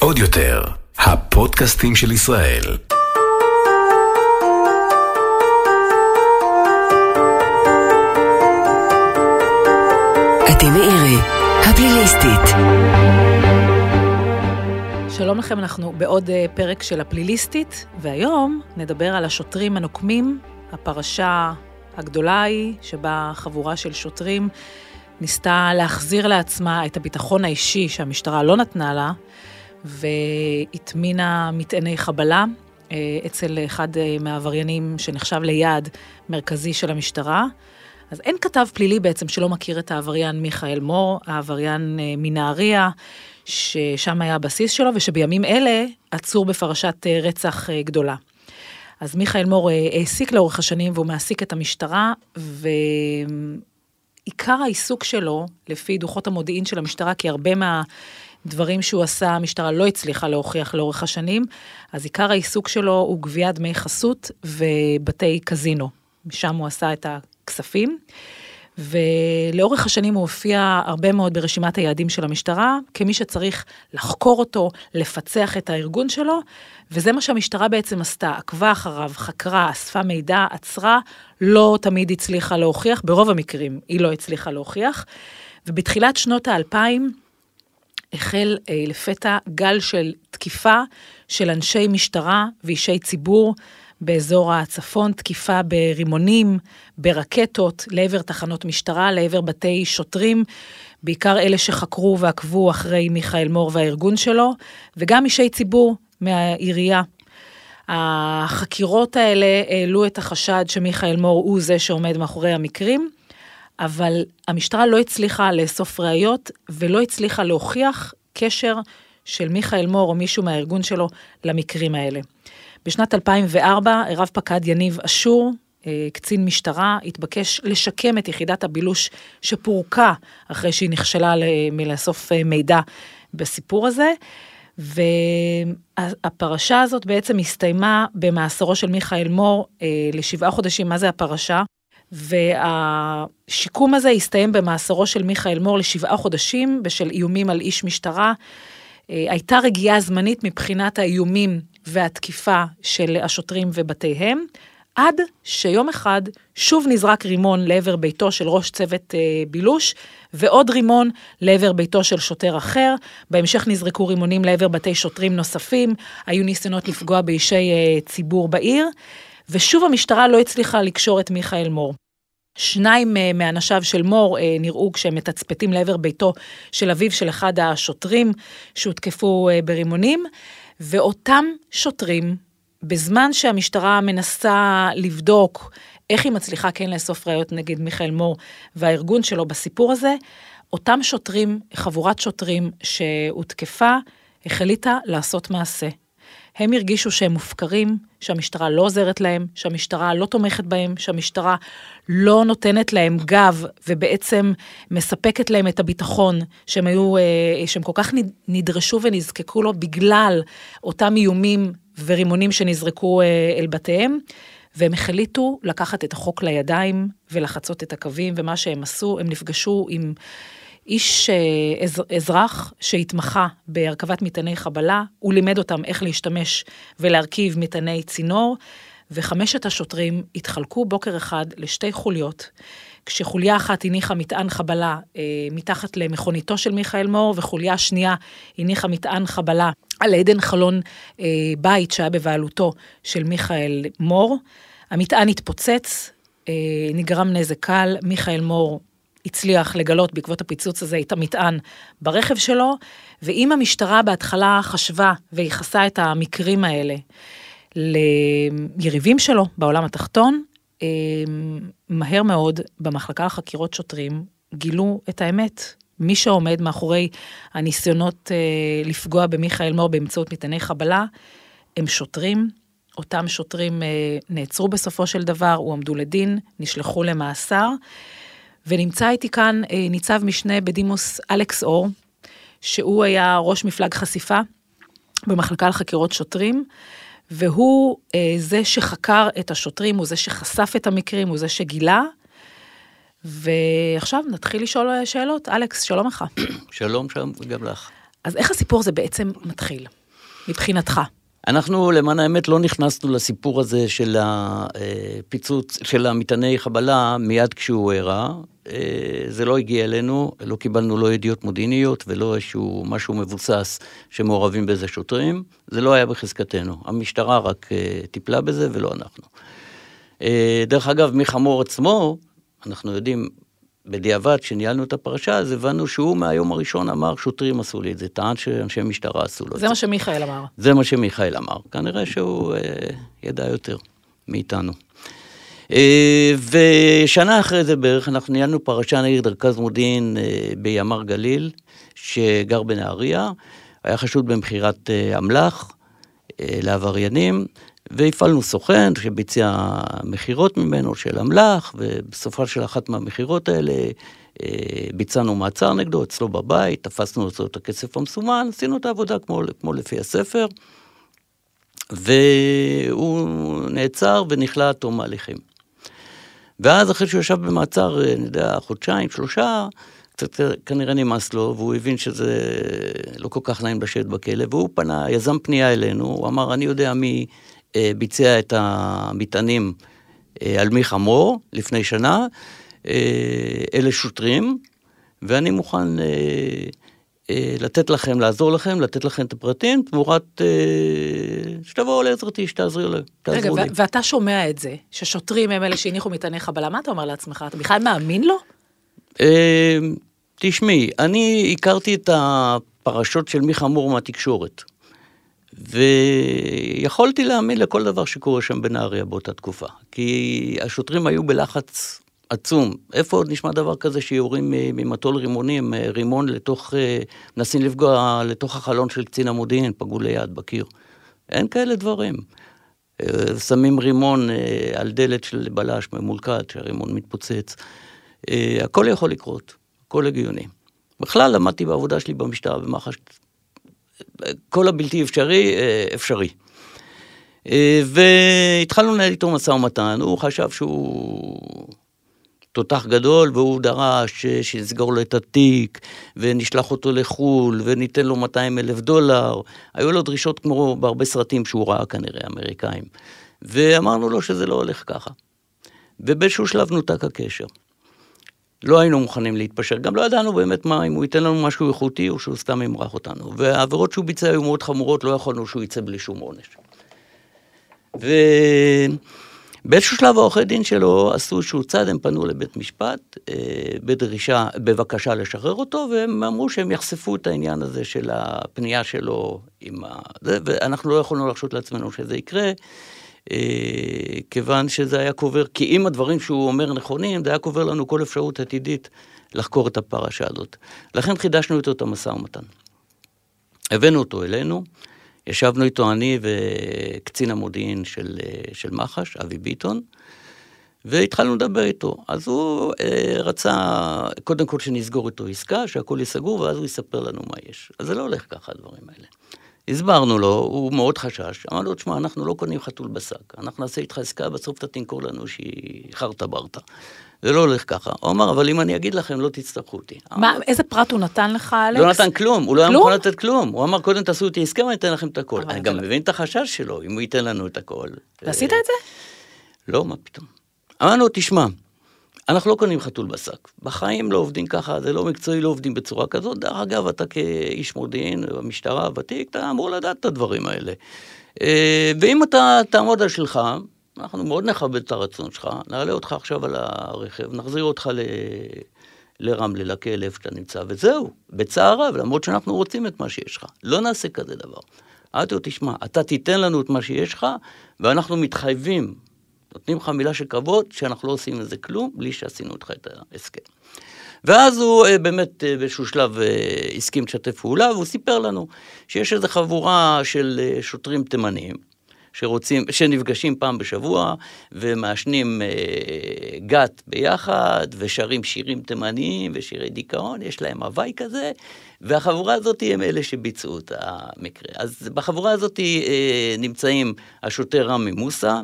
עוד יותר, הפודקאסטים של ישראל. אתם מאירי, הפליליסטית. שלום לכם, אנחנו בעוד אה, פרק של הפליליסטית, והיום נדבר על השוטרים הנוקמים, הפרשה הגדולה היא שבה חבורה של שוטרים ניסתה להחזיר לעצמה את הביטחון האישי שהמשטרה לא נתנה לה, והטמינה מטעני חבלה אה, אצל אחד אה, מהעבריינים שנחשב ליעד מרכזי של המשטרה. אז אין כתב פלילי בעצם שלא מכיר את העבריין מיכאל מור, העבריין אה, מנהריה, ששם היה הבסיס שלו, ושבימים אלה עצור בפרשת רצח גדולה. אז מיכאל מור העסיק לאורך השנים והוא מעסיק את המשטרה, ועיקר העיסוק שלו, לפי דוחות המודיעין של המשטרה, כי הרבה מה... דברים שהוא עשה, המשטרה לא הצליחה להוכיח לאורך השנים, אז עיקר העיסוק שלו הוא גביית דמי חסות ובתי קזינו. משם הוא עשה את הכספים. ולאורך השנים הוא הופיע הרבה מאוד ברשימת היעדים של המשטרה, כמי שצריך לחקור אותו, לפצח את הארגון שלו, וזה מה שהמשטרה בעצם עשתה, עקבה אחריו, חקרה, אספה מידע, עצרה, לא תמיד הצליחה להוכיח, ברוב המקרים היא לא הצליחה להוכיח. ובתחילת שנות האלפיים, החל אה, לפתע גל של תקיפה של אנשי משטרה ואישי ציבור באזור הצפון, תקיפה ברימונים, ברקטות, לעבר תחנות משטרה, לעבר בתי שוטרים, בעיקר אלה שחקרו ועקבו אחרי מיכאל מור והארגון שלו, וגם אישי ציבור מהעירייה. החקירות האלה העלו את החשד שמיכאל מור הוא זה שעומד מאחורי המקרים, אבל המשטרה לא הצליחה לאסוף ראיות ולא הצליחה להוכיח קשר של מיכאל מור או מישהו מהארגון שלו למקרים האלה. בשנת 2004, רב פקד יניב אשור, אה, קצין משטרה, התבקש לשקם את יחידת הבילוש שפורקה אחרי שהיא נכשלה מלאסוף אה, מידע בסיפור הזה. והפרשה הזאת בעצם הסתיימה במאסרו של מיכאל מור אה, לשבעה חודשים. מה זה הפרשה? והשיקום הזה הסתיים במאסרו של מיכאל מור לשבעה חודשים בשל איומים על איש משטרה. הייתה רגיעה זמנית מבחינת האיומים והתקיפה של השוטרים ובתיהם, עד שיום אחד שוב נזרק רימון לעבר ביתו של ראש צוות אה, בילוש, ועוד רימון לעבר ביתו של שוטר אחר. בהמשך נזרקו רימונים לעבר בתי שוטרים נוספים, היו ניסיונות לפגוע באישי אה, ציבור בעיר. ושוב המשטרה לא הצליחה לקשור את מיכאל מור. שניים אה, מאנשיו של מור נראו כשהם מתצפתים לעבר ביתו של אביו של אחד השוטרים שהותקפו ברימונים, ואותם שוטרים, בזמן שהמשטרה מנסה לבדוק איך היא מצליחה כן לאסוף ראיות נגד מיכאל מור והארגון שלו בסיפור הזה, אותם שוטרים, חבורת שוטרים שהותקפה, החליטה לעשות מעשה. הם הרגישו שהם מופקרים, שהמשטרה לא עוזרת להם, שהמשטרה לא תומכת בהם, שהמשטרה לא נותנת להם גב ובעצם מספקת להם את הביטחון שהם היו, אה, שהם כל כך נדרשו ונזקקו לו בגלל אותם איומים ורימונים שנזרקו אה, אל בתיהם. והם החליטו לקחת את החוק לידיים ולחצות את הקווים, ומה שהם עשו, הם נפגשו עם איש אה, אזרח שהתמחה בהרכבת מטעני חבלה, הוא לימד אותם איך להשתמש ולהרכיב מטעני צינור, וחמשת השוטרים התחלקו בוקר אחד לשתי חוליות, כשחוליה אחת הניחה מטען חבלה אה, מתחת למכוניתו של מיכאל מור, וחוליה שנייה הניחה מטען חבלה על עדן חלון אה, בית שהיה בבעלותו של מיכאל מור. המטען התפוצץ, אה, נגרם נזק קל, מיכאל מור הצליח לגלות בעקבות הפיצוץ הזה את המטען ברכב שלו, ואם המשטרה בהתחלה חשבה וייחסה את המקרים האלה ליריבים שלו בעולם התחתון, אמ, מהר מאוד במחלקה לחקירות שוטרים גילו את האמת. מי שעומד מאחורי הניסיונות אה, לפגוע במיכאל מור באמצעות מטעני חבלה, הם שוטרים. אותם שוטרים אה, נעצרו בסופו של דבר, הועמדו לדין, נשלחו למאסר. ונמצא איתי כאן אה, ניצב משנה בדימוס אלכס אור, שהוא היה ראש מפלג חשיפה במחלקה לחקירות שוטרים, והוא אה, זה שחקר את השוטרים, הוא זה שחשף את המקרים, הוא זה שגילה, ועכשיו נתחיל לשאול שאלות. אלכס, שלום לך. שלום שם וגם לך. אז איך הסיפור הזה בעצם מתחיל, מבחינתך? אנחנו למען האמת לא נכנסנו לסיפור הזה של הפיצוץ, של המטעני חבלה מיד כשהוא אירע. אה, זה לא הגיע אלינו, לא קיבלנו לא ידיעות מודיעיניות ולא איזשהו משהו מבוסס שמעורבים בזה שוטרים. זה לא היה בחזקתנו. המשטרה רק אה, טיפלה בזה ולא אנחנו. אה, דרך אגב, מחמור עצמו, אנחנו יודעים בדיעבד, כשניהלנו את הפרשה, אז הבנו שהוא מהיום הראשון אמר, שוטרים עשו לי את זה, טען שאנשי משטרה עשו לו את זה. זה מה שמיכאל אמר. זה מה שמיכאל אמר. כנראה שהוא אה, ידע יותר מאיתנו. אה, ושנה אחרי זה בערך, אנחנו ניהלנו פרשה נגד רכז מודיעין אה, בימ"ר גליל, שגר בנהריה, היה חשוד במכירת אה, אמל"ח אה, לעבריינים, והפעלנו סוכן שביצע מכירות ממנו של אמל"ח, ובסופה של אחת מהמכירות האלה אה, ביצענו מעצר נגדו אצלו בבית, תפסנו אצלו את הכסף המסומן, עשינו את העבודה כמו, כמו לפי הספר, והוא נעצר ונכלא עד תום ההליכים. ואז אחרי שהוא ישב במעצר, אה, אני יודע, חודשיים, שלושה, קצת כנראה נמאס לו, והוא הבין שזה לא כל כך נעים לשבת בכלא, והוא פנה, יזם פנייה אלינו, הוא אמר, אני יודע מי אה, ביצע את המטענים אה, על מי חמור לפני שנה, אה, אלה שוטרים, ואני מוכן לתת לכם, לעזור לכם, לתת לכם את הפרטים, תמורת שתבואו לעזרתי, שתעזרו לי. רגע, ואתה שומע את זה, ששוטרים הם אלה שהניחו מטעני חבלה, מה אתה אומר לעצמך? אתה בכלל מאמין לו? תשמעי, אני הכרתי את הפרשות של מי חמור מהתקשורת. ויכולתי להאמין לכל דבר שקורה שם בנהריה באותה תקופה, כי השוטרים היו בלחץ עצום. איפה עוד נשמע דבר כזה שיורים ממטול רימונים, רימון לתוך, מנסים לפגוע לתוך החלון של קצין המודיעין, פגעו ליד בקיר. אין כאלה דברים. שמים רימון על דלת של בלש ממולכד, שהרימון מתפוצץ. הכל יכול לקרות, הכל הגיוני. בכלל למדתי בעבודה שלי במשטרה במח"ש כל הבלתי אפשרי, אה, אפשרי. אה, והתחלנו לנהל איתו משא ומתן, הוא חשב שהוא תותח גדול, והוא דרש שנסגור לו את התיק, ונשלח אותו לחו"ל, וניתן לו 200 אלף דולר. היו לו דרישות כמו בהרבה סרטים שהוא ראה כנראה, אמריקאים. ואמרנו לו שזה לא הולך ככה. ובאיזשהו שלב נותק הקשר. לא היינו מוכנים להתפשר, גם לא ידענו באמת מה, אם הוא ייתן לנו משהו איכותי או שהוא סתם ימרח אותנו. והעבירות שהוא ביצע היו מאוד חמורות, לא יכולנו שהוא יצא בלי שום עונש. ובאיזשהו שלב העורכי דין שלו עשו איזשהו צעד, הם פנו לבית משפט אה, בדרישה, בבקשה לשחרר אותו, והם אמרו שהם יחשפו את העניין הזה של הפנייה שלו עם ה... ואנחנו לא יכולנו להרשות לעצמנו שזה יקרה. אה, כיוון שזה היה קובר, כי אם הדברים שהוא אומר נכונים, זה היה קובר לנו כל אפשרות עתידית לחקור את הפרשה הזאת. לכן חידשנו איתו את המשא ומתן. הבאנו אותו אלינו, ישבנו איתו אני וקצין המודיעין של, אה, של מח"ש, אבי ביטון, והתחלנו לדבר איתו. אז הוא אה, רצה, קודם כל שנסגור איתו עסקה, שהכל יהיה סגור, ואז הוא יספר לנו מה יש. אז זה לא הולך ככה, הדברים האלה. הסברנו לו, הוא מאוד חשש, אמרנו לו, תשמע, אנחנו לא קונים חתול בשק, אנחנו נעשה איתך עסקה, בסוף אתה תמכור לנו שהיא חרטה ברטה. זה לא הולך ככה. הוא אמר, אבל אם אני אגיד לכם, לא תצטרכו אותי. מה, איזה פרט הוא נתן לך, אלכס? לא נתן כלום, הוא לא היה מוכן לתת כלום. הוא אמר, קודם תעשו איתי הסכם, אני אתן לכם את הכל. אני גם לא- מבין את החשש שלו, אם הוא ייתן לנו את הכל. ועשית את זה? לא, מה פתאום. אמרנו, תשמע, אנחנו לא קונים חתול בשק. בחיים לא עובדים ככה, זה לא מקצועי, לא עובדים בצורה כזאת. דרך אגב, אתה כאיש מודיעין במשטרה הוותיק, אתה אמור לדעת את הדברים האלה. אה, ואם אתה תעמוד על שלך, אנחנו מאוד נכבד את הרצון שלך, נעלה אותך עכשיו על הרכב, נחזיר אותך ל... לרמלה, לכלא, איפה שאתה נמצא, וזהו, בצער רב, למרות שאנחנו רוצים את מה שיש לך. לא נעשה כזה דבר. אמרתי לו, תשמע, אתה תיתן לנו את מה שיש לך, ואנחנו מתחייבים נותנים לך מילה של כבוד, שאנחנו לא עושים לזה כלום, בלי שעשינו איתך את ההסכם. ואז הוא אה, באמת אה, באיזשהו שלב אה, הסכים לשתף פעולה, והוא סיפר לנו שיש איזו חבורה של שוטרים תימנים, שרוצים, שנפגשים פעם בשבוע ומעשנים אה, גת ביחד ושרים שירים תימניים ושירי דיכאון, יש להם הוואי כזה, והחבורה הזאת הם אלה שביצעו את המקרה. אז בחבורה הזאת אה, נמצאים השוטר רמי מוסא, אה,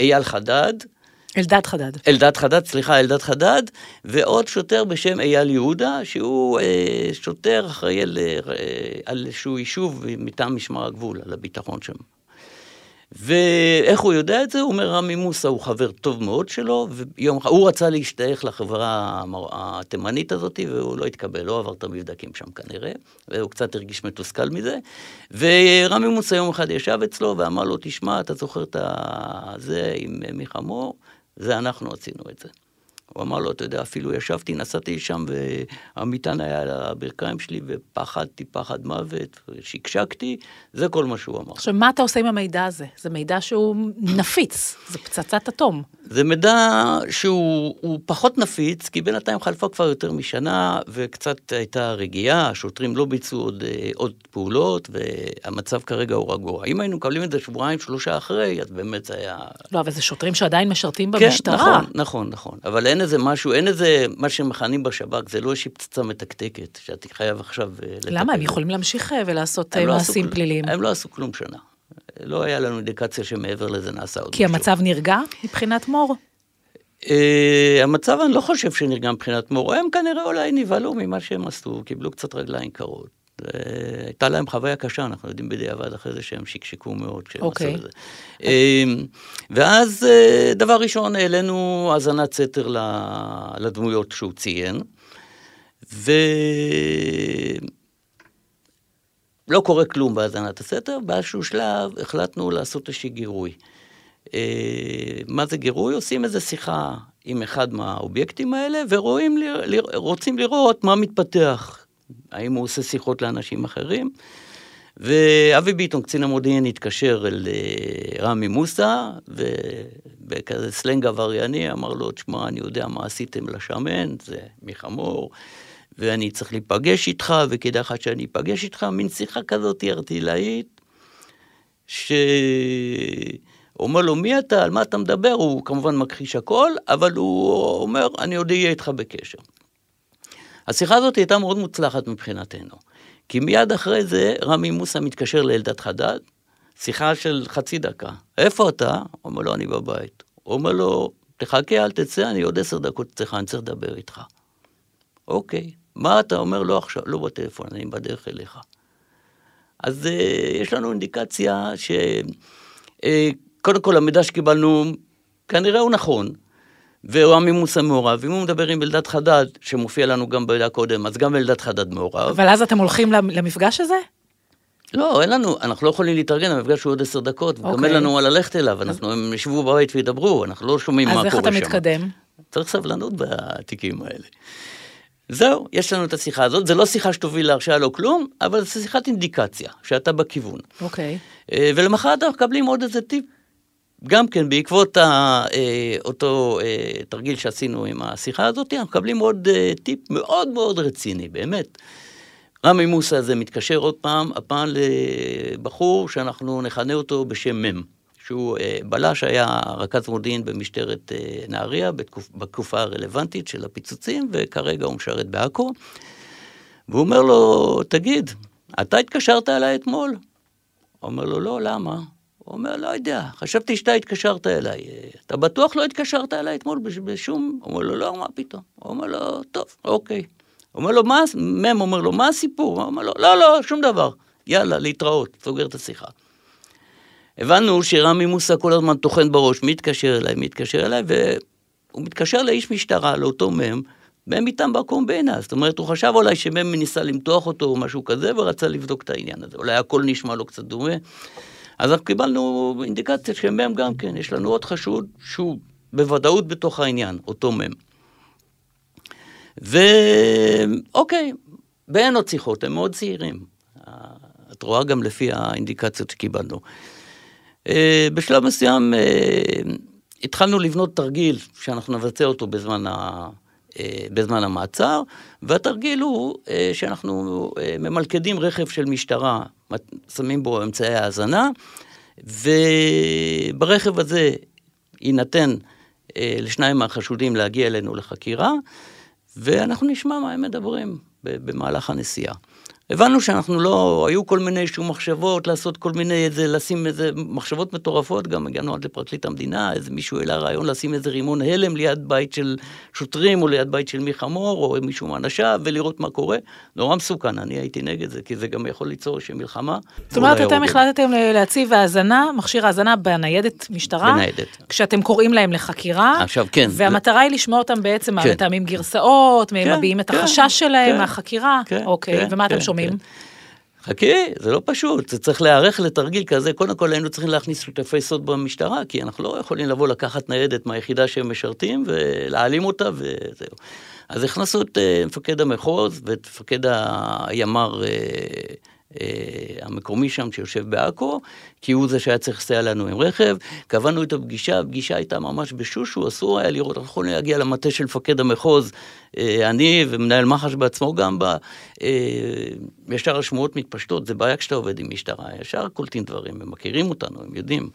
אייל חדד, אלדד חדד. אלדד חדד, סליחה, אלדד חדד, ועוד שוטר בשם אייל יהודה, שהוא אה, שוטר אחראי על, אה, על איזשהו יישוב מטעם משמר הגבול, על הביטחון שם. ואיך הוא יודע את זה? הוא אומר, רמי מוסא הוא חבר טוב מאוד שלו, ויום אחד, הוא רצה להשתייך לחברה התימנית הזאת, והוא לא התקבל, לא עבר את המבדקים שם כנראה, והוא קצת הרגיש מתוסכל מזה. ורמי מוסא יום אחד ישב אצלו ואמר לו, תשמע, אתה זוכר את זה עם מיכה מור? זה אנחנו עשינו את זה. הוא אמר לו, אתה יודע, אפילו ישבתי, נסעתי שם, והמטען היה על הברכיים שלי, ופחדתי פחד מוות, שקשקתי, זה כל מה שהוא אמר. עכשיו, מה אתה עושה עם המידע הזה? זה מידע שהוא נפיץ, זה פצצת אטום. זה מידע שהוא פחות נפיץ, כי בינתיים חלפה כבר יותר משנה, וקצת הייתה רגיעה, השוטרים לא ביצעו עוד, אה, עוד פעולות, והמצב כרגע הוא רגוע. אם היינו מקבלים את זה שבועיים, שלושה אחרי, אז באמת זה היה... לא, אבל זה שוטרים שעדיין משרתים במשטרה. כן, נכון, נכון, נכון. אבל אין איזה משהו, אין איזה, מה שמכנים בשב"כ, זה לא איזושהי פצצה מתקתקת, שאתה חייב עכשיו אה, לטפל. למה? הם יכולים להמשיך אה, ולעשות לא מעשים פליליים. הם לא עשו כלום שנה. לא היה לנו אינדיקציה שמעבר לזה נעשה עוד כי משהו. המצב נרגע מבחינת מור? Uh, המצב, אני לא חושב שנרגע מבחינת מור. הם כנראה אולי נבהלו ממה שהם עשו, קיבלו קצת רגליים קרות. הייתה להם חוויה קשה, אנחנו יודעים בדיעבד אחרי זה שהם שקשקו מאוד כשהם okay. עשו אוקיי. את זה. Uh, ואז, uh, דבר ראשון, העלינו האזנת סתר לדמויות שהוא ציין, ו... לא קורה כלום בהאזנת הסתר, באיזשהו שלב החלטנו לעשות איזשהו גירוי. אה, מה זה גירוי? עושים איזו שיחה עם אחד מהאובייקטים האלה, ורוצים לראות מה מתפתח. האם הוא עושה שיחות לאנשים אחרים? ואבי ביטון, קצין המודיעין, התקשר אל אה, רמי מוסא, ובכזה סלנג עברייני אמר לו, תשמע, אני יודע מה עשיתם לשמן, זה מחמור. ואני צריך להיפגש איתך, וכדאי לך שאני אפגש איתך, מין שיחה כזאת ארטילאית, שהוא אומר לו, מי אתה, על מה אתה מדבר? הוא כמובן מכחיש הכל, אבל הוא אומר, אני עוד אהיה איתך בקשר. השיחה הזאת הייתה מאוד מוצלחת מבחינתנו, כי מיד אחרי זה רמי מוסא מתקשר לאלדד חדד, שיחה של חצי דקה. איפה אתה? אומר לו, אני בבית. אומר לו, תחכה, אל תצא, אני עוד עשר דקות אצלך, אני צריך לדבר איתך. אוקיי. מה אתה אומר? לא עכשיו, לא בטלפון, אני בדרך אליך. אז uh, יש לנו אינדיקציה שקודם אה, uh, כל המידע שקיבלנו כנראה הוא נכון, והוא המימוס המעורב. אם הוא מדבר עם אלדד חדד, שמופיע לנו גם במידע קודם, אז גם אלדד חדד מעורב. אבל אז אתם הולכים למפגש הזה? לא, אין לנו, אנחנו לא יכולים להתארגן, המפגש הוא עוד עשר דקות, וגם אין אוקיי. לנו מה ללכת אליו, אנחנו, הם ישבו בבית וידברו, אנחנו לא שומעים מה קורה שם. אז איך אתה מתקדם? צריך סבלנות בתיקים האלה. זהו, יש לנו את השיחה הזאת, זה לא שיחה שתוביל להרשעה לא כלום, אבל זו שיחת אינדיקציה, שאתה בכיוון. אוקיי. Okay. אה, ולמחרת אנחנו מקבלים עוד איזה טיפ, גם כן בעקבות ה, אה, אותו אה, תרגיל שעשינו עם השיחה הזאת, אנחנו מקבלים עוד טיפ מאוד מאוד רציני, באמת. רמי מוסא הזה מתקשר עוד פעם, הפעם לבחור שאנחנו נכנה אותו בשם מ'. שהוא אה, בלש, היה רכז מודיעין במשטרת אה, נהריה בתקופ, בתקופה הרלוונטית של הפיצוצים, וכרגע הוא משרת בעכו. והוא אומר לו, תגיד, אתה התקשרת אליי אתמול? אומר לו, לא, למה? הוא אומר, לא יודע, חשבתי שאתה התקשרת אליי. אתה בטוח לא התקשרת אליי אתמול בשום... הוא אומר לו, לא, מה פתאום? הוא אומר לו, טוב, אוקיי. הוא אומר לו, מה... מ' אומר לו, מה הסיפור? הוא אומר לו, לא, לא, שום דבר. יאללה, להתראות, סוגר את השיחה. הבנו שרמי מוסא כל הזמן טוחן בראש, מי התקשר אליי, מי התקשר אליי, והוא מתקשר לאיש משטרה, לאותו מ"ם, מ"ם איתם בקומבינה. זאת אומרת, הוא חשב אולי שמ"ם ניסה למתוח אותו או משהו כזה, ורצה לבדוק את העניין הזה. אולי הכל נשמע לו קצת דומה. אז אנחנו קיבלנו אינדיקציה שמ"ם גם כן, יש לנו עוד חשוד שהוא בוודאות בתוך העניין, אותו מ"ם. ואוקיי, ואין עוד שיחות, הם מאוד צעירים. את רואה גם לפי האינדיקציות שקיבלנו. אה, בשלב מסוים אה, התחלנו לבנות תרגיל שאנחנו נבצע אותו בזמן, ה, בזמן המעצר, והתרגיל הוא שאנחנו ממלכדים רכב של משטרה, שמים בו אמצעי האזנה, וברכב הזה יינתן לשניים מהחשודים להגיע אלינו לחקירה, ואנחנו נשמע מה הם מדברים במהלך הנסיעה. הבנו שאנחנו לא, היו כל מיני שום מחשבות לעשות כל מיני, איזה, לשים איזה מחשבות מטורפות, גם הגענו עד לפרקליט המדינה, איזה מישהו העלה רעיון לשים איזה רימון הלם ליד בית של שוטרים, או ליד בית של מי חמור, או מישהו מאנשיו, ולראות מה קורה. נורא מסוכן, אני הייתי נגד זה, כי זה גם יכול ליצור איזושהי מלחמה. זאת אומרת, אתם החלטתם להציב האזנה, מכשיר האזנה בניידת משטרה. בניידת. כשאתם קוראים להם לחקירה. עכשיו, כן. והמטרה היא לשמוע אותם בעצם, כן. מטעמים גרסאות, כן, מביעים את כן, החשש שלהם כן, מהחקירה. כן, אוקיי, כן, ומה אתם כן, שומעים? חכי, זה לא פשוט, זה צריך להיערך לתרגיל כזה. קודם כל היינו צריכים להכניס שותפי סוד במשטרה, כי אנחנו לא יכולים לבוא לקחת ניידת מהיחידה שהם משרתים ולהעלים אותה וזהו. אז הכנסנו את אה, מפקד המחוז ואת מפקד הימ"ר אה, המקומי שם שיושב בעכו, כי הוא זה שהיה צריך לסייע לנו עם רכב. קבענו איתו פגישה, הפגישה הייתה ממש בשושו, אסור היה לראות, אנחנו יכולים להגיע למטה של מפקד המחוז, אה, אני ומנהל מח"ש בעצמו גם אה, ישר השמועות מתפשטות, זה בעיה כשאתה עובד עם משטרה, ישר קולטים דברים, הם מכירים אותנו, הם יודעים.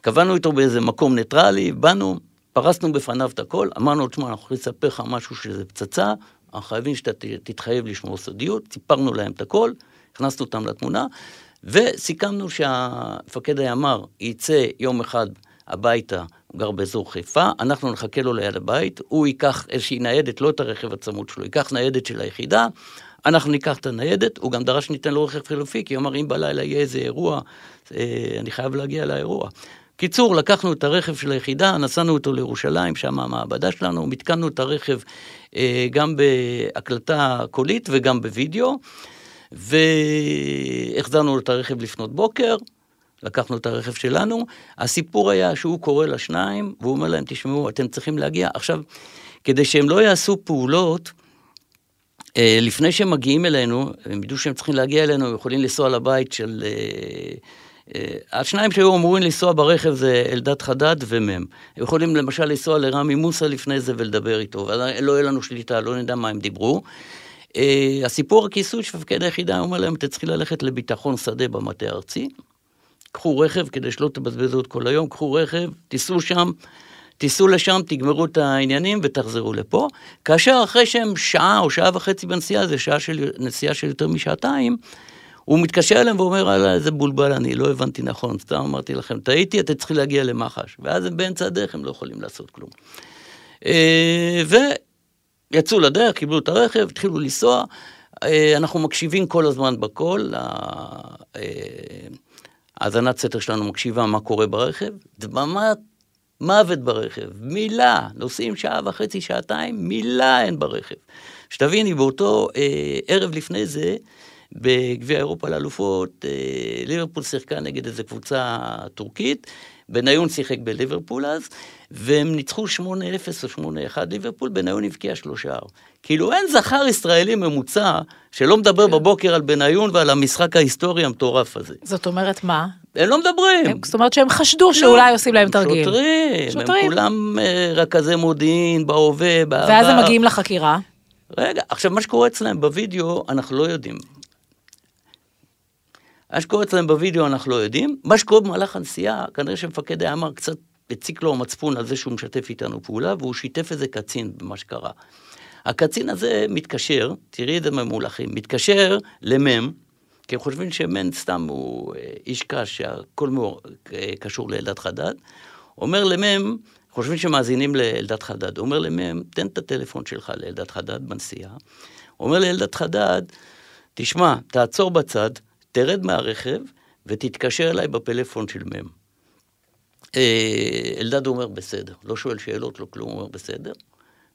קבענו איתו באיזה מקום ניטרלי, באנו, פרסנו בפניו את הכל, אמרנו, תשמע, אנחנו יכולים לספר לך משהו שזה פצצה, אנחנו חייבים שאתה תתחייב לשמור סודיות, סיפרנו להם את הכל, הכנסנו אותם לתמונה, וסיכמנו שהמפקד הימ"ר יצא יום אחד הביתה, הוא גר באזור חיפה, אנחנו נחכה לו ליד הבית, הוא ייקח איזושהי ניידת, לא את הרכב הצמוד שלו, ייקח ניידת של היחידה, אנחנו ניקח את הניידת, הוא גם דרש שניתן לו רכב חילופי, כי הוא אמר, אם בלילה יהיה איזה אירוע, אה, אני חייב להגיע לאירוע. קיצור, לקחנו את הרכב של היחידה, נסענו אותו לירושלים, שם המעבדה שלנו, מתקנו את הרכב אה, גם בהקלטה קולית וגם בווידאו. והחזרנו לו את הרכב לפנות בוקר, לקחנו את הרכב שלנו. הסיפור היה שהוא קורא לשניים, והוא אומר להם, תשמעו, אתם צריכים להגיע. עכשיו, כדי שהם לא יעשו פעולות, אה, לפני שהם מגיעים אלינו, הם ידעו שהם צריכים להגיע אלינו, הם יכולים לנסוע לבית של... אה, השניים שהיו אמורים לנסוע ברכב זה אלדד חדד ומם. הם יכולים למשל לנסוע לרמי מוסא לפני זה ולדבר איתו, ולא יהיה לנו שליטה, לא נדע מה הם דיברו. Uh, הסיפור הכיסוי שמפקד היחידה אומר להם, אתם צריכים ללכת לביטחון שדה במטה הארצי, קחו רכב כדי שלא תבזבזו את כל היום, קחו רכב, תיסעו שם, תיסעו לשם, תגמרו את העניינים ותחזרו לפה. כאשר אחרי שהם שעה או שעה וחצי בנסיעה, זה שעה של, נסיעה של יותר משעתיים, הוא מתקשר אליהם ואומר, וואלה, איזה בולבל אני, לא הבנתי נכון, סתם אמרתי לכם, טעיתי, אתם צריכים להגיע למח"ש. ואז הם באמצע הדרך, הם לא יכולים לעשות כלום. Uh, ו... יצאו לדרך, קיבלו את הרכב, התחילו לנסוע. אה, אנחנו מקשיבים כל הזמן בקול, האזנת סתר שלנו מקשיבה מה קורה ברכב, דממת מוות ברכב, מילה, נוסעים שעה וחצי, שעתיים, מילה אין ברכב. שתביני, באותו אה, ערב לפני זה, בגביע אירופה לאלופות, אה, ליברפול שיחקה נגד איזו קבוצה טורקית, בניון שיחק בליברפול אז, והם ניצחו 8-0 או 8-1 ליברפול, בניון הבקיע שלושה. כאילו אין זכר ישראלי ממוצע שלא מדבר כן. בבוקר על בניון ועל המשחק ההיסטורי המטורף הזה. זאת אומרת מה? הם לא מדברים. הם, זאת אומרת שהם חשדו לא, שאולי עושים להם תרגיל. שוטרים, שוטרים. הם כולם uh, רכזי מודיעין בהווה, בעבר. ואז הם מגיעים לחקירה. רגע, עכשיו מה שקורה אצלם בווידאו, אנחנו לא יודעים. מה שקורה אצלם בווידאו אנחנו לא יודעים. מה שקורה במהלך הנסיעה, כנראה שמפקד הימ"ר קצת הציק לו המצפון על זה שהוא משתף איתנו פעולה, והוא שיתף איזה קצין במה שקרה. הקצין הזה מתקשר, תראי את זה ממולחים, מתקשר למם, כי הם חושבים שמם סתם הוא אה, איש קש שהכל אה, קשור לאלדד חדד, אומר למם, חושבים שמאזינים לאלדד חדד, אומר למם, תן את הטלפון שלך לאלדד חדד בנסיעה, אומר לאלדד חדד, תשמע, תעצור בצד, תרד מהרכב ותתקשר אליי בפלאפון של מ'. אה, אלדד אומר בסדר, לא שואל שאלות, לא כלום, אומר בסדר.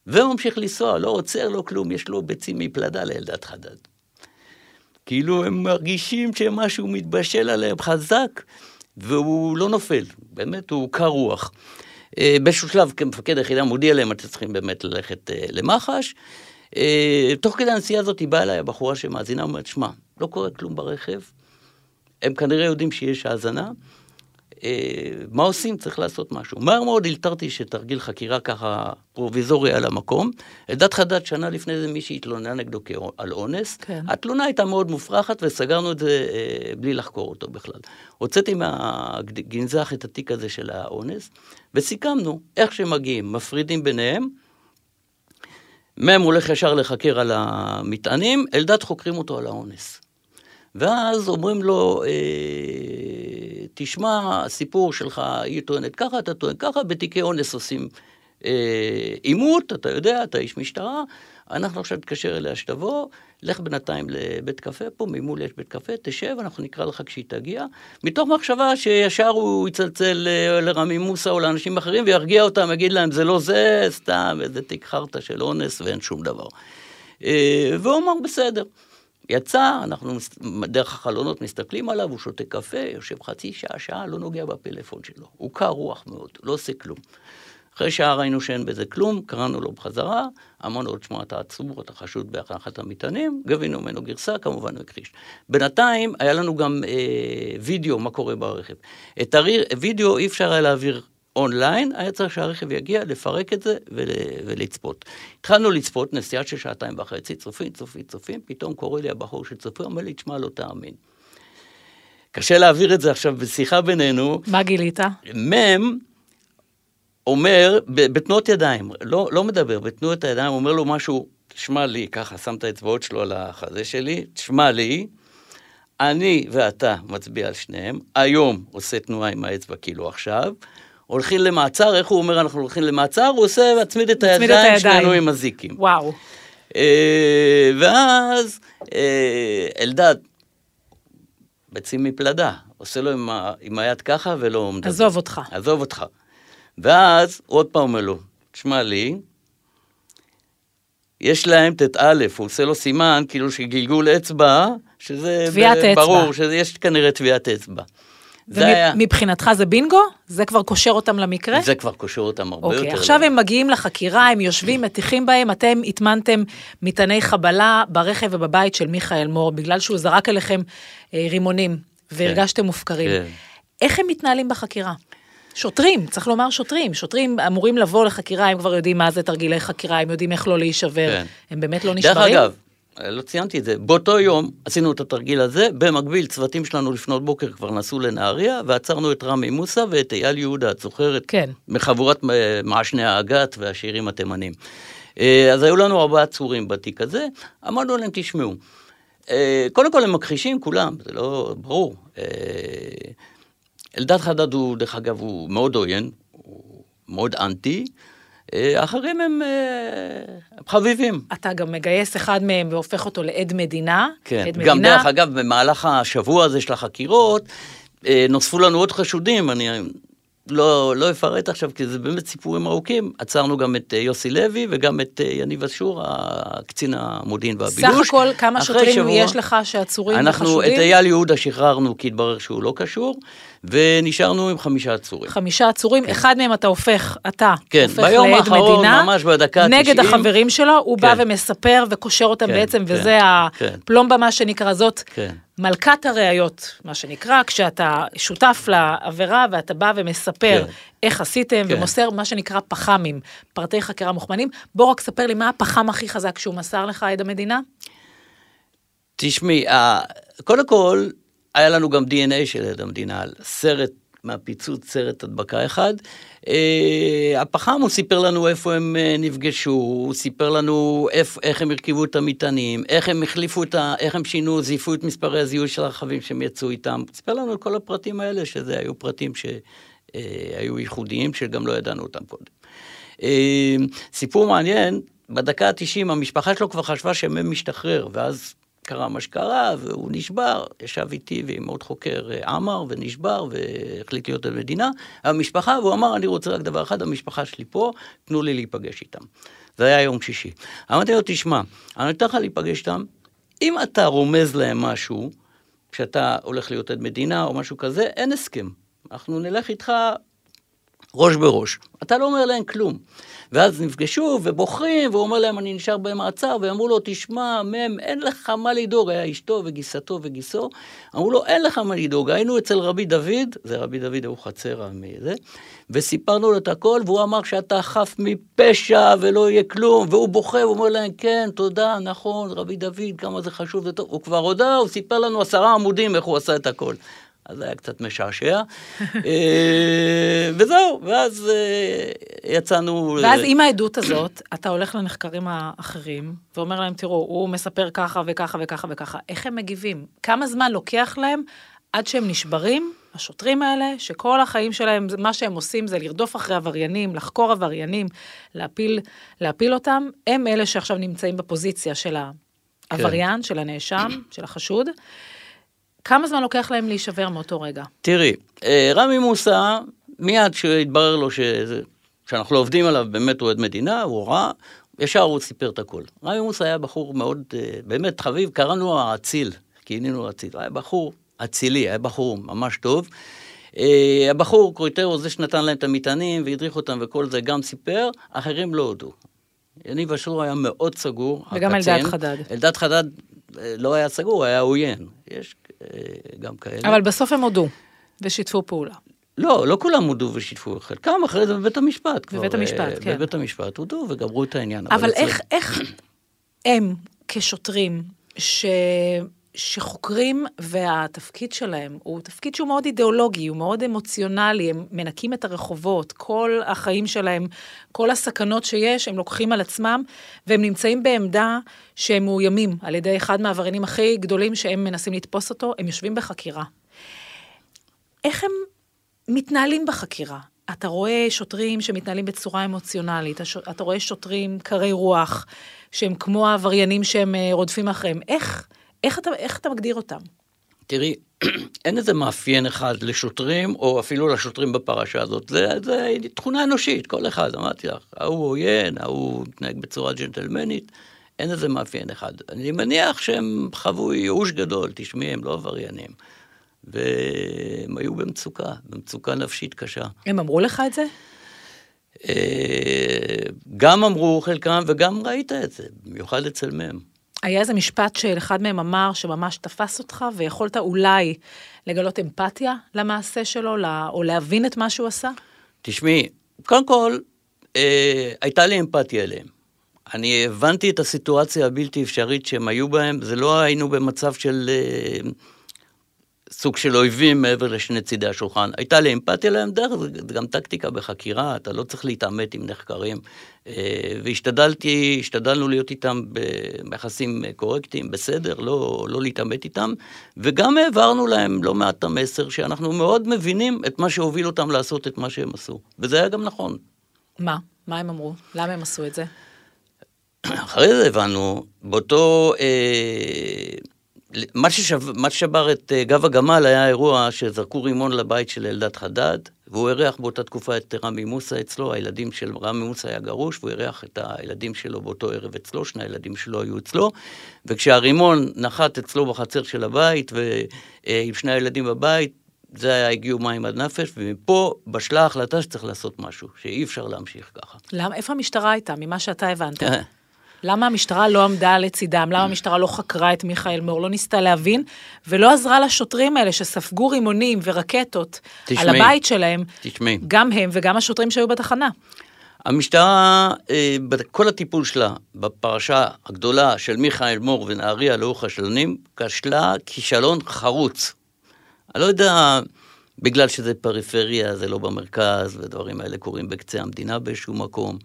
והוא ממשיך לנסוע, לא עוצר, לא כלום, יש לו ביצים מפלדה לאלדד חדד. כאילו הם מרגישים שמשהו מתבשל עליהם חזק, והוא לא נופל, באמת הוא קר רוח. אה, באיזשהו שלב כמפקד היחידה מודיע להם, אתם צריכים באמת ללכת אה, למח"ש. תוך כדי הנסיעה הזאת היא באה אליי הבחורה שמאזינה, אומרת, שמע, לא קורה כלום ברכב, הם כנראה יודעים שיש האזנה. אה, מה עושים? צריך לעשות משהו. מהר מאוד אלתרתי שתרגיל חקירה ככה פרוביזורי על המקום. אלדד חדד שנה לפני זה מישהי התלוננה נגדו על אונס. כן. התלונה הייתה מאוד מופרכת וסגרנו את זה אה, בלי לחקור אותו בכלל. הוצאתי מהגנזך את התיק הזה של האונס, וסיכמנו איך שמגיעים, מפרידים ביניהם. מ' הולך ישר לחקר על המטענים, אלדד חוקרים אותו על האונס. ואז אומרים לו, אה, תשמע, הסיפור שלך, היא טוענת ככה, אתה טוען ככה, בתיקי אונס עושים אה, עימות, אתה יודע, אתה איש משטרה, אנחנו עכשיו נתקשר אליה שתבוא, לך בינתיים לבית קפה פה, ממול יש בית קפה, תשב, אנחנו נקרא לך כשהיא תגיע, מתוך מחשבה שישר הוא יצלצל אה, לרמי מוסא או לאנשים אחרים וירגיע אותם, יגיד להם, זה לא זה, סתם איזה תיק חרטא של אונס ואין שום דבר. אה, והוא אמר, בסדר. יצא, אנחנו דרך החלונות מסתכלים עליו, הוא שותה קפה, יושב חצי שעה, שעה, לא נוגע בפלאפון שלו. הוא קר רוח מאוד, לא עושה כלום. אחרי שעה ראינו שאין בזה כלום, קראנו לו בחזרה, אמרנו לו, תשמע, אתה עצור, אתה חשוד באחת המטענים, גבינו ממנו גרסה, כמובן הוא הכחיש. בינתיים היה לנו גם אה, וידאו, מה קורה ברכב. את הווידאו אי אפשר היה להעביר אונליין, היה צריך שהרכב יגיע, לפרק את זה ול, ולצפות. התחלנו לצפות, נסיעה של שעתיים וחצי, צופים, צופים, צופים, פתאום קורא לי הבחור שצופה, אומר לי, תשמע, לא תאמין. קשה להעביר את זה עכשיו בשיחה בינינו. מה גילית? מ' אומר, בתנועות ידיים, לא, לא מדבר, בתנועות הידיים, אומר לו משהו, תשמע לי, ככה, שם את האצבעות שלו על החזה שלי, תשמע לי, אני ואתה מצביע על שניהם, היום עושה תנועה עם האצבע כאילו עכשיו, הולכים למעצר, איך הוא אומר אנחנו הולכים למעצר? הוא עושה, מצמיד את הידיים, את הידיים. שנינו עם הזיקים. וואו. אה, ואז אה, אלדד, ביצים מפלדה, עושה לו עם, ה, עם היד ככה ולא מדבר. עזוב אותך. עזוב אותך. ואז עוד פעם אומר לו, תשמע לי, יש להם ט"א, הוא עושה לו סימן, כאילו שגלגול אצבע, שזה... טביעת אצבע. ברור, שיש כנראה טביעת אצבע. ומבחינתך זה בינגו? זה כבר קושר אותם למקרה? זה כבר קושר אותם הרבה אוקיי, יותר. אוקיי, עכשיו הם מגיעים לחקירה, הם יושבים, מטיחים בהם, אתם הטמנתם מטעני חבלה ברכב ובבית של מיכאל מור, בגלל שהוא זרק אליכם אה, רימונים, והרגשתם כן, מופקרים. כן. איך הם מתנהלים בחקירה? שוטרים, צריך לומר שוטרים, שוטרים אמורים לבוא לחקירה, הם כבר יודעים מה זה תרגילי חקירה, הם יודעים איך לא להישבר, כן. הם באמת לא נשברים? דרך אגב, לא ציינתי את זה, באותו יום עשינו את התרגיל הזה, במקביל צוותים שלנו לפנות בוקר כבר נסעו לנהריה, ועצרנו את רמי מוסא ואת אייל יהודה, את זוכרת? כן. מחבורת מעשני האגת והשירים התימנים. אה, אז היו לנו ארבעה עצורים בתיק הזה, אמרנו להם, תשמעו, אה, קודם כל הם מכחישים כולם, זה לא ברור. אה, אלדד חדד הוא, דרך אגב, הוא מאוד עוין, הוא מאוד אנטי. האחרים הם, אה, הם חביבים. אתה גם מגייס אחד מהם והופך אותו לעד מדינה. כן, עד גם מדינה. דרך אגב, במהלך השבוע הזה של החקירות, אה, נוספו לנו עוד חשודים, אני לא, לא אפרט עכשיו, כי זה באמת סיפורים ארוכים. עצרנו גם את אה, יוסי לוי וגם את יניב אשור, הקצין המודיעין והבילוש. סך הכל, כמה שוטרים שבוע, יש לך שעצורים אנחנו וחשודים? אנחנו את אייל יהודה שחררנו, כי התברר שהוא לא קשור. ונשארנו עם חמישה עצורים. חמישה עצורים, כן. אחד מהם אתה הופך, אתה כן, הופך לעד מדינה. כן, ביום האחרון, ממש בדקה ה-90. נגד החברים שלו, הוא כן. בא ומספר וקושר אותם כן, בעצם, כן, וזה כן. הפלומבה, מה שנקרא, זאת כן. מלכת הראיות, מה שנקרא, כשאתה שותף לעבירה ואתה בא ומספר כן. איך עשיתם, כן. ומוסר מה שנקרא פח"מים, פרטי חקירה מוכמנים. בוא רק ספר לי מה הפח"ם הכי חזק שהוא מסר לך, עד המדינה? תשמעי, קודם כל, היה לנו גם DNA של עד המדינה, על סרט מהפיצוץ, סרט הדבקה אחד. אה, הפחם, הוא סיפר לנו איפה הם אה, נפגשו, הוא סיפר לנו איפ, איך הם הרכיבו את המטענים, איך הם החליפו את ה... איך הם שינו, זיפו את מספרי הזיהוי של הרכבים שהם יצאו איתם. הוא סיפר לנו את כל הפרטים האלה, שזה היו פרטים שהיו אה, ייחודיים, שגם לא ידענו אותם קודם. סיפור מעניין, בדקה ה-90 המשפחה שלו כבר חשבה שמם משתחרר, ואז קרה מה שקרה, והוא נשבר, ישב איתי ועם עוד חוקר אה, עמר, ונשבר, והחליט להיות על מדינה. המשפחה, והוא אמר, אני רוצה רק דבר אחד, המשפחה שלי פה, תנו לי להיפגש איתם. זה היה יום שישי. אמרתי לו, תשמע, אני נותן לך להיפגש איתם, אם אתה רומז להם משהו, כשאתה הולך להיות עד מדינה או משהו כזה, אין הסכם. אנחנו נלך איתך ראש בראש. אתה לא אומר להם כלום. ואז נפגשו ובוחרים, והוא אומר להם, אני נשאר במעצר, ואמרו לו, תשמע, מם, אין לך מה לדאוג, היה אשתו וגיסתו וגיסו, אמרו לו, אין לך מה לדאוג, היינו אצל רבי דוד, זה רבי דוד חצר מזה, וסיפרנו לו את הכל, והוא אמר שאתה חף מפשע ולא יהיה כלום, והוא בוכה, הוא אומר להם, כן, תודה, נכון, רבי דוד, כמה זה חשוב וטוב, הוא כבר הודה, הוא סיפר לנו עשרה עמודים איך הוא עשה את הכל. אז זה היה קצת משעשע. אה, וזהו, ואז אה, יצאנו... ואז עם העדות הזאת, אתה הולך לנחקרים האחרים, ואומר להם, תראו, הוא מספר ככה וככה וככה וככה, איך הם מגיבים? כמה זמן לוקח להם עד שהם נשברים, השוטרים האלה, שכל החיים שלהם, מה שהם עושים זה לרדוף אחרי עבריינים, לחקור עבריינים, להפיל, להפיל אותם, הם אלה שעכשיו נמצאים בפוזיציה של העבריין, של הנאשם, של החשוד. כמה זמן לוקח להם להישבר מאותו רגע? תראי, אה, רמי מוסא, מיד כשהתברר לו שזה, שאנחנו לא עובדים עליו, באמת הוא עד מדינה, הוא רע, ישר הוא סיפר את הכל. רמי מוסא היה בחור מאוד, אה, באמת חביב, קראנו האציל, כינינו אציל. היה בחור אצילי, היה בחור ממש טוב. אה, הבחור, קרויטרו, זה שנתן להם את המטענים והדריך אותם וכל זה, גם סיפר, אחרים לא הודו. יניב אשור היה מאוד סגור, וגם הקצין. אלדד חדד. אלדד חדד לא היה סגור, היה עוין. יש גם כאלה. אבל בסוף הם הודו, ושיתפו פעולה. לא, לא כולם הודו ושיתפו, חלקם אחרי זה בבית המשפט. כבר, בבית המשפט, אה, כן. בבית המשפט הודו וגמרו את העניין. אבל אצל- איך, איך הם כשוטרים ש... שחוקרים והתפקיד שלהם הוא תפקיד שהוא מאוד אידיאולוגי, הוא מאוד אמוציונלי, הם מנקים את הרחובות, כל החיים שלהם, כל הסכנות שיש, הם לוקחים על עצמם, והם נמצאים בעמדה שהם מאוימים על ידי אחד מהעבריינים הכי גדולים שהם מנסים לתפוס אותו, הם יושבים בחקירה. איך הם מתנהלים בחקירה? אתה רואה שוטרים שמתנהלים בצורה אמוציונלית, אתה רואה שוטרים קרי רוח, שהם כמו העבריינים שהם אה, רודפים אחריהם. איך, איך, אתה, איך אתה מגדיר אותם? תראי, אין איזה מאפיין אחד לשוטרים, או אפילו לשוטרים בפרשה הזאת. זה, זה תכונה אנושית, כל אחד, אמרתי לך. ההוא עוין, ההוא מתנהג בצורה ג'נטלמנית, אין איזה מאפיין אחד. אני מניח שהם חוו ייאוש גדול, תשמעי, הם לא עבריינים. והם היו במצוקה, במצוקה נפשית קשה. הם אמרו לך את זה? אה, גם אמרו חלקם וגם ראית את זה, במיוחד אצל מ'. היה איזה משפט של אחד מהם אמר שממש תפס אותך, ויכולת אולי לגלות אמפתיה למעשה שלו, לה- או להבין את מה שהוא עשה? תשמעי, קודם כל, אה, הייתה לי אמפתיה אליהם. אני הבנתי את הסיטואציה הבלתי אפשרית שהם היו בהם, זה לא היינו במצב של אה, סוג של אויבים מעבר לשני צידי השולחן. הייתה לי אמפתיה זה זה גם טקטיקה בחקירה, אתה לא צריך להתעמת עם נחקרים. אה, והשתדלתי, השתדלנו להיות איתם ביחסים קורקטיים, בסדר, לא, לא להתעמת איתם, וגם העברנו להם לא מעט את המסר שאנחנו מאוד מבינים את מה שהוביל אותם לעשות את מה שהם עשו. וזה היה גם נכון. מה? מה הם אמרו? למה הם עשו את זה? אחרי זה הבנו, באותו... אה, מה, ששב, מה ששבר את אה, גב הגמל היה אירוע שזרקו רימון לבית של אלדד חדד, והוא אירח באותה תקופה את רמי מוסא אצלו, הילדים של רמי מוסא היה גרוש, והוא אירח את הילדים שלו באותו ערב אצלו, שני הילדים שלו היו אצלו, וכשהרימון נחת אצלו בחצר של הבית, ועם שני הילדים בבית, זה היה, הגיעו מים עד נפש, ומפה בשלה ההחלטה שצריך לעשות משהו, שאי אפשר להמשיך ככה. למה, איפה המשטרה הייתה, ממה שאתה הבנת? למה המשטרה לא עמדה לצידם? למה המשטרה לא חקרה את מיכאל מור, לא ניסתה להבין, ולא עזרה לשוטרים האלה שספגו רימונים ורקטות על תשמעי, הבית שלהם, תשמעי. גם הם וגם השוטרים שהיו בתחנה. המשטרה, אה, כל הטיפול שלה בפרשה הגדולה של מיכאל מור ונהריה לאורך השנים, כשלה כישלון חרוץ. אני לא יודע, בגלל שזה פריפריה, זה לא במרכז, ודברים האלה קורים בקצה המדינה באיזשהו מקום.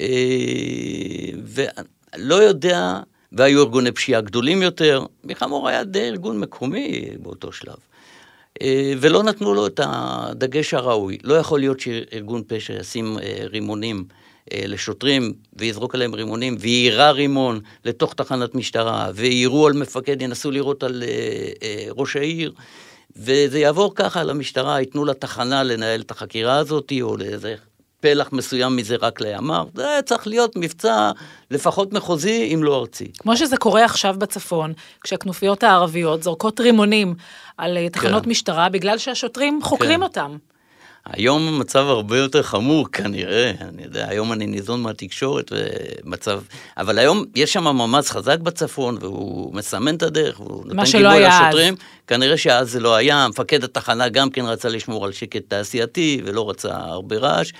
אה, ולא יודע, והיו ארגוני פשיעה גדולים יותר. מיכאל מור היה די ארגון מקומי באותו שלב. אה, ולא נתנו לו את הדגש הראוי. לא יכול להיות שארגון פשע ישים אה, רימונים לשוטרים ויזרוק עליהם רימונים ויירה רימון לתוך תחנת משטרה ויירו על מפקד, ינסו לירות על ראש העיר. וזה יעבור ככה למשטרה, ייתנו לתחנה לנהל את החקירה הזאת, או לאיזה פלח מסוים מזה רק לימ"ר. זה צריך להיות מבצע לפחות מחוזי, אם לא ארצי. כמו שזה קורה עכשיו בצפון, כשהכנופיות הערביות זורקות רימונים על אה, תחנות כן. משטרה, בגלל שהשוטרים חוקרים כן. אותם. היום המצב הרבה יותר חמור כנראה, אני יודע, היום אני ניזון מהתקשורת ומצב, אבל היום יש שם ממ"ז חזק בצפון והוא מסמן את הדרך, והוא נותן גיבוי היה אז. לשוטרים, כנראה שאז זה לא היה, מפקד התחנה גם כן רצה לשמור על שקט תעשייתי ולא רצה הרבה רעש.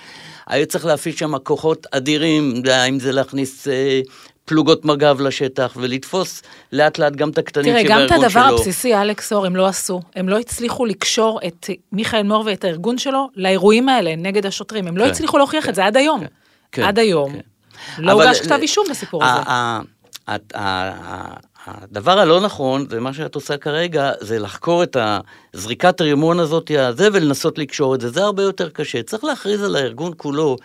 היה צריך להפעיל שם כוחות אדירים, אם זה להכניס אה, פלוגות מג"ב לשטח, ולתפוס לאט לאט גם את הקטנים תראה, שבארגון גם שלו. את הדבר הבסיסי, אלכס אור, הם לא עשו. הם לא הצליחו לקשור את מיכאל מור ואת הארגון שלו לאירועים האלה נגד השוטרים. הם לא כן, הצליחו להוכיח כן, את זה עד היום. כן, כן, עד היום. כן. לא הוגש ל- כתב אישום בסיפור ה- הזה. הדבר הלא נכון, זה מה שאת עושה כרגע, זה לחקור את הזריקת הרימון הזאת הזה ולנסות לקשור את זה. זה הרבה יותר קשה. צריך להכריז על הארגון כולו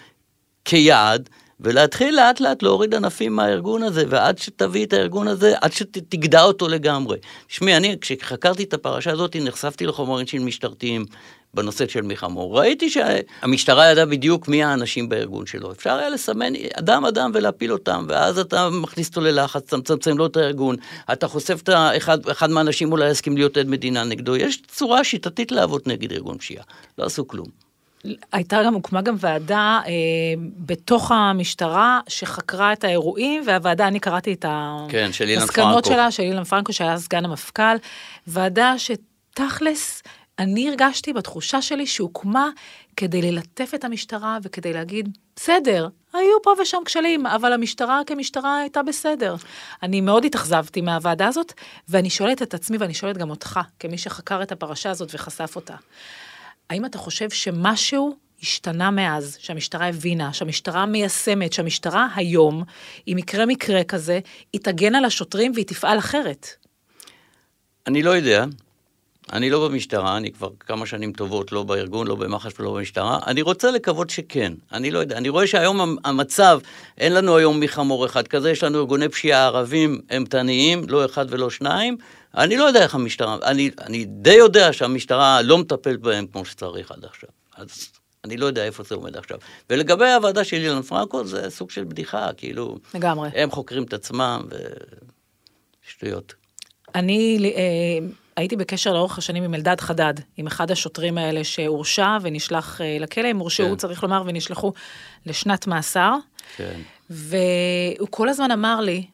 כיעד, ולהתחיל לאט לאט להוריד ענפים מהארגון הזה, ועד שתביא את הארגון הזה, עד שתגדע אותו לגמרי. תשמעי, אני, כשחקרתי את הפרשה הזאת, נחשפתי לחומרים של משטרתיים בנושא של מיכמור. ראיתי שהמשטרה ידעה בדיוק מי האנשים בארגון שלו. אפשר היה לסמן אדם אדם ולהפיל אותם, ואז אתה מכניס אותו ללחץ, אתה מצמצם לו את הארגון, אתה חושף את האחד, אחד מהאנשים אולי יסכים להיות עד מדינה נגדו. יש צורה שיטתית לעבוד נגד ארגון פשיעה. לא עשו כלום. הייתה גם, הוקמה גם ועדה אה, בתוך המשטרה שחקרה את האירועים, והוועדה, אני קראתי את כן, של המסקנות. שלה, של אילן פרנקו, שהיה סגן המפכ"ל, ועדה שתכלס, אני הרגשתי בתחושה שלי שהוקמה כדי ללטף את המשטרה וכדי להגיד, בסדר, היו פה ושם כשלים, אבל המשטרה כמשטרה הייתה בסדר. אני מאוד התאכזבתי מהוועדה הזאת, ואני שואלת את עצמי, ואני שואלת גם אותך, כמי שחקר את הפרשה הזאת וחשף אותה. האם אתה חושב שמשהו השתנה מאז, שהמשטרה הבינה, שהמשטרה מיישמת, שהמשטרה היום, אם יקרה מקרה כזה, היא תגן על השוטרים והיא תפעל אחרת? אני לא יודע. אני לא במשטרה, אני כבר כמה שנים טובות לא בארגון, לא במח"ש ולא במשטרה. אני רוצה לקוות שכן, אני לא יודע. אני רואה שהיום המצב, אין לנו היום מחמור אחד כזה, יש לנו ארגוני פשיעה ערבים אימתניים, לא אחד ולא שניים. אני לא יודע איך המשטרה, אני, אני די יודע שהמשטרה לא מטפלת בהם כמו שצריך עד עכשיו. אז אני לא יודע איפה זה עומד עכשיו. ולגבי הוועדה של אילן פרנקו, זה סוג של בדיחה, כאילו... לגמרי. הם חוקרים את עצמם, ושטויות. אני אה, הייתי בקשר לאורך השנים עם אלדד חדד, עם אחד השוטרים האלה שהורשע ונשלח אה, לכלא, הם הורשעו, כן. צריך לומר, ונשלחו לשנת מאסר. כן. והוא כל הזמן אמר לי,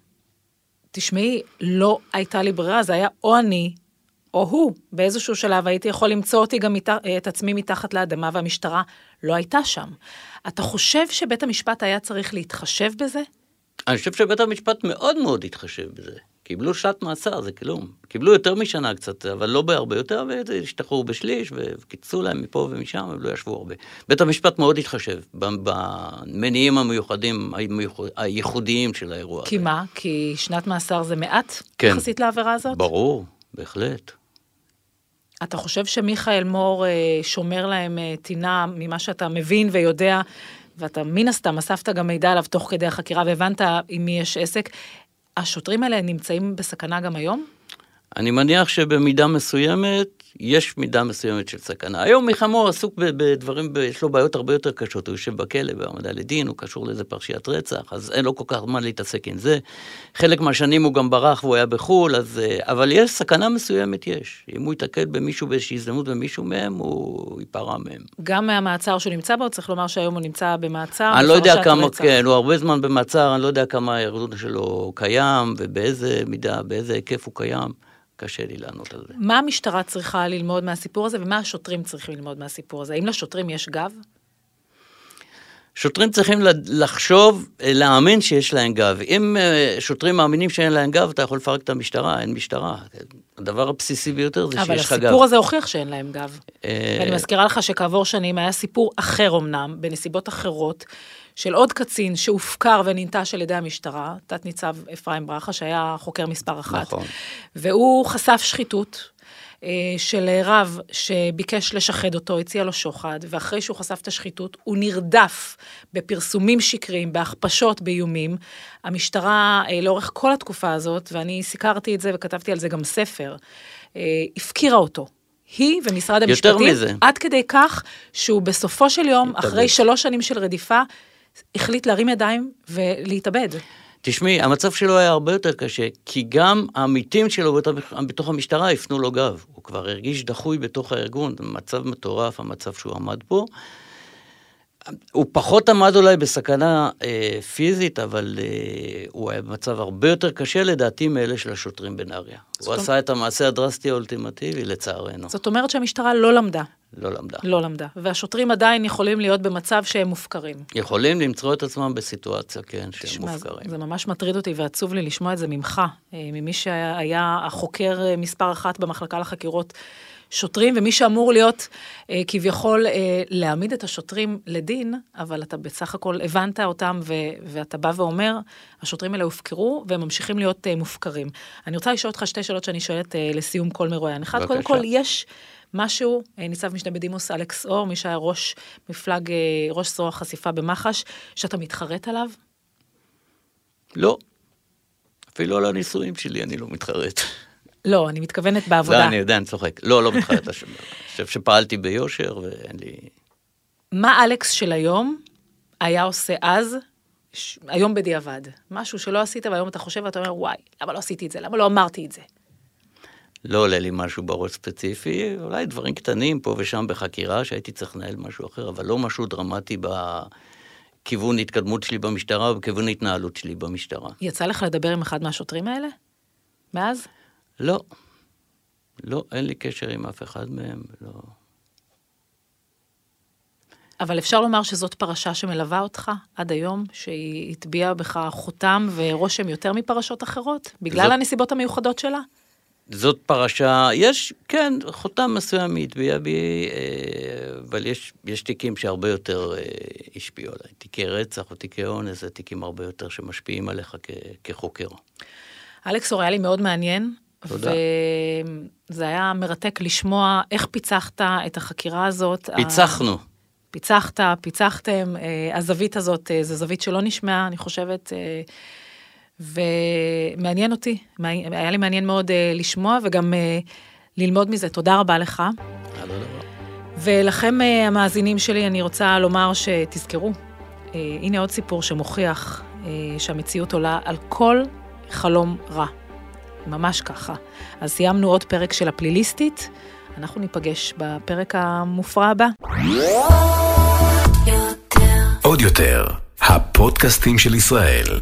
תשמעי, לא הייתה לי ברירה, זה היה או אני או הוא. באיזשהו שלב הייתי יכול למצוא אותי גם מת... את עצמי מתחת לאדמה, והמשטרה לא הייתה שם. אתה חושב שבית המשפט היה צריך להתחשב בזה? אני חושב שבית המשפט מאוד מאוד התחשב בזה. קיבלו שעת מאסר, זה כלום. קיבלו יותר משנה קצת, אבל לא בהרבה יותר, והשתחררו בשליש, וקיצצו להם מפה ומשם, הם לא ישבו הרבה. בית המשפט מאוד התחשב במניעים המיוחדים, הייחודיים של האירוע הזה. כי מה? כי שנת מאסר זה מעט כן. יחסית לעבירה הזאת? ברור, בהחלט. אתה חושב שמיכאל מור אה, שומר להם אה, טינה ממה שאתה מבין ויודע, ואתה מן הסתם אספת גם מידע עליו תוך כדי החקירה והבנת עם מי יש עסק, השוטרים האלה נמצאים בסכנה גם היום? אני מניח שבמידה מסוימת, יש מידה מסוימת של סכנה. היום מיכמור עסוק בדברים, יש לו בעיות הרבה יותר קשות, הוא יושב בכלא בהעמדה לדין, הוא קשור לאיזה פרשיית רצח, אז אין לו כל כך זמן להתעסק עם זה. חלק מהשנים הוא גם ברח והוא היה בחו"ל, אז... אבל יש סכנה מסוימת, יש. אם הוא ייתקל במישהו באיזושהי הזדמנות במישהו מהם, הוא ייפרע מהם. גם מהמעצר שהוא נמצא בו, צריך לומר שהיום הוא נמצא במעצר. אני לא יודע כמה, רצח. כן, הוא הרבה זמן במעצר, אני לא יודע כמה הארגון שלו קיים, ובאיזה מידה, באיזה היקף הוא קיים. קשה לי לענות על זה. מה המשטרה צריכה ללמוד מהסיפור הזה, ומה השוטרים צריכים ללמוד מהסיפור הזה? האם לשוטרים יש גב? שוטרים צריכים לחשוב, להאמין שיש להם גב. אם אה, שוטרים מאמינים שאין להם גב, אתה יכול לפרק את המשטרה, אין משטרה. הדבר הבסיסי ביותר זה שיש לך גב. אבל הסיפור הזה הוכיח שאין להם גב. אה, ואני מזכירה לך שכעבור שנים היה סיפור אחר אמנם, בנסיבות אחרות, של עוד קצין שהופקר וננטש על ידי המשטרה, תת-ניצב אפרים ברכה, שהיה חוקר מספר אחת. נכון. והוא חשף שחיתות. אה, של רב שביקש לשחד אותו, הציע לו שוחד, ואחרי שהוא חשף את השחיתות, הוא נרדף בפרסומים שקריים, בהכפשות, באיומים. המשטרה, אה, לאורך כל התקופה הזאת, ואני סיקרתי את זה וכתבתי על זה גם ספר, אה, הפקירה אותו. היא ומשרד יותר המשפטים, מזה. עד כדי כך שהוא בסופו של יום. אחרי שלוש שנים של רדיפה, החליט להרים ידיים ולהתאבד. תשמעי, המצב שלו היה הרבה יותר קשה, כי גם העמיתים שלו בתוך- בתוך המשטרה הפנו לו גב. הוא כבר הרגיש דחוי בתוך הארגון, מצב מטורף, המצב שהוא עמד בו. הוא פחות עמד אולי בסכנה אה, פיזית, אבל אה, הוא היה במצב הרבה יותר קשה לדעתי מאלה של השוטרים בנהריה. הוא עשה את המעשה הדרסטי האולטימטיבי, לצערנו. זאת אומרת שהמשטרה לא למדה. לא למדה. לא למדה. והשוטרים עדיין יכולים להיות במצב שהם מופקרים. יכולים למצוא את עצמם בסיטואציה, כן, שהם תשמע, מופקרים. זה ממש מטריד אותי ועצוב לי לשמוע את זה ממך, אה, ממי שהיה החוקר אה, מספר אחת במחלקה לחקירות שוטרים, ומי שאמור להיות אה, כביכול אה, להעמיד את השוטרים לדין, אבל אתה בסך הכל הבנת אותם ו- ואתה בא ואומר, השוטרים האלה הופקרו והם ממשיכים להיות אה, מופקרים. אני רוצה לשאול אותך שתי שאלות שאני שואלת אה, לסיום כל מרואיין. אחד, קודם. כל, יש משהו, אה, ניצב משנה בדימוס אלכס אור, מי שהיה ראש מפלג, אה, ראש זרוע חשיפה במח"ש, שאתה מתחרט עליו? לא. אפילו על הנישואים שלי אני לא מתחרט. לא, אני מתכוונת בעבודה. לא, אני יודע, אני צוחק. לא, לא מתחרט. אני חושב שפעלתי ביושר ואין לי... מה אלכס של היום היה עושה אז, ש... היום בדיעבד? משהו שלא עשית והיום אתה חושב ואתה אומר, וואי, למה לא עשיתי את זה? למה לא אמרתי את זה? לא עולה לי משהו בראש ספציפי, אולי דברים קטנים פה ושם בחקירה שהייתי צריך לנהל משהו אחר, אבל לא משהו דרמטי בכיוון התקדמות שלי במשטרה או בכיוון התנהלות שלי במשטרה. יצא לך לדבר עם אחד מהשוטרים האלה? מאז? לא. לא, אין לי קשר עם אף אחד מהם, לא. אבל אפשר לומר שזאת פרשה שמלווה אותך עד היום, שהיא הטביעה בך חותם ורושם יותר מפרשות אחרות? בגלל זאת- הנסיבות המיוחדות שלה? זאת פרשה, יש, כן, חותם מסוים היא הטביעה בי, אה, אבל יש, יש תיקים שהרבה יותר אה, השפיעו עליי. תיקי רצח או תיקי אונס, זה תיקים הרבה יותר שמשפיעים עליך כ, כחוקר. אלכס היה לי מאוד מעניין. תודה. וזה היה מרתק לשמוע איך פיצחת את החקירה הזאת. פיצחנו. פיצחת, פיצחתם, אה, הזווית הזאת, אה, זו זווית שלא נשמעה, אני חושבת, אה, ומעניין אותי, היה לי מעניין מאוד אה, לשמוע וגם אה, ללמוד מזה. תודה רבה לך. ולכם אה, המאזינים שלי, אני רוצה לומר שתזכרו, אה, הנה עוד סיפור שמוכיח אה, שהמציאות עולה על כל חלום רע. ממש ככה. אז סיימנו עוד פרק של הפליליסטית, אנחנו ניפגש בפרק המופרע הבא. עוד יותר, הפודקאסטים של ישראל.